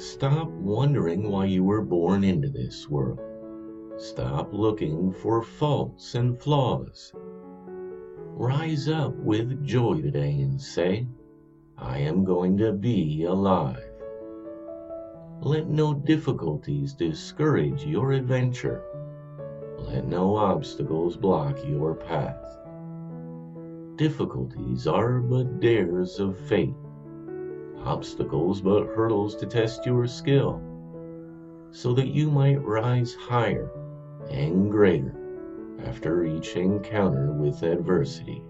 Stop wondering why you were born into this world. Stop looking for faults and flaws. Rise up with joy today and say, I am going to be alive. Let no difficulties discourage your adventure. Let no obstacles block your path. Difficulties are but dares of fate, obstacles but hurdles to test your skill, so that you might rise higher and greater after each encounter with adversity.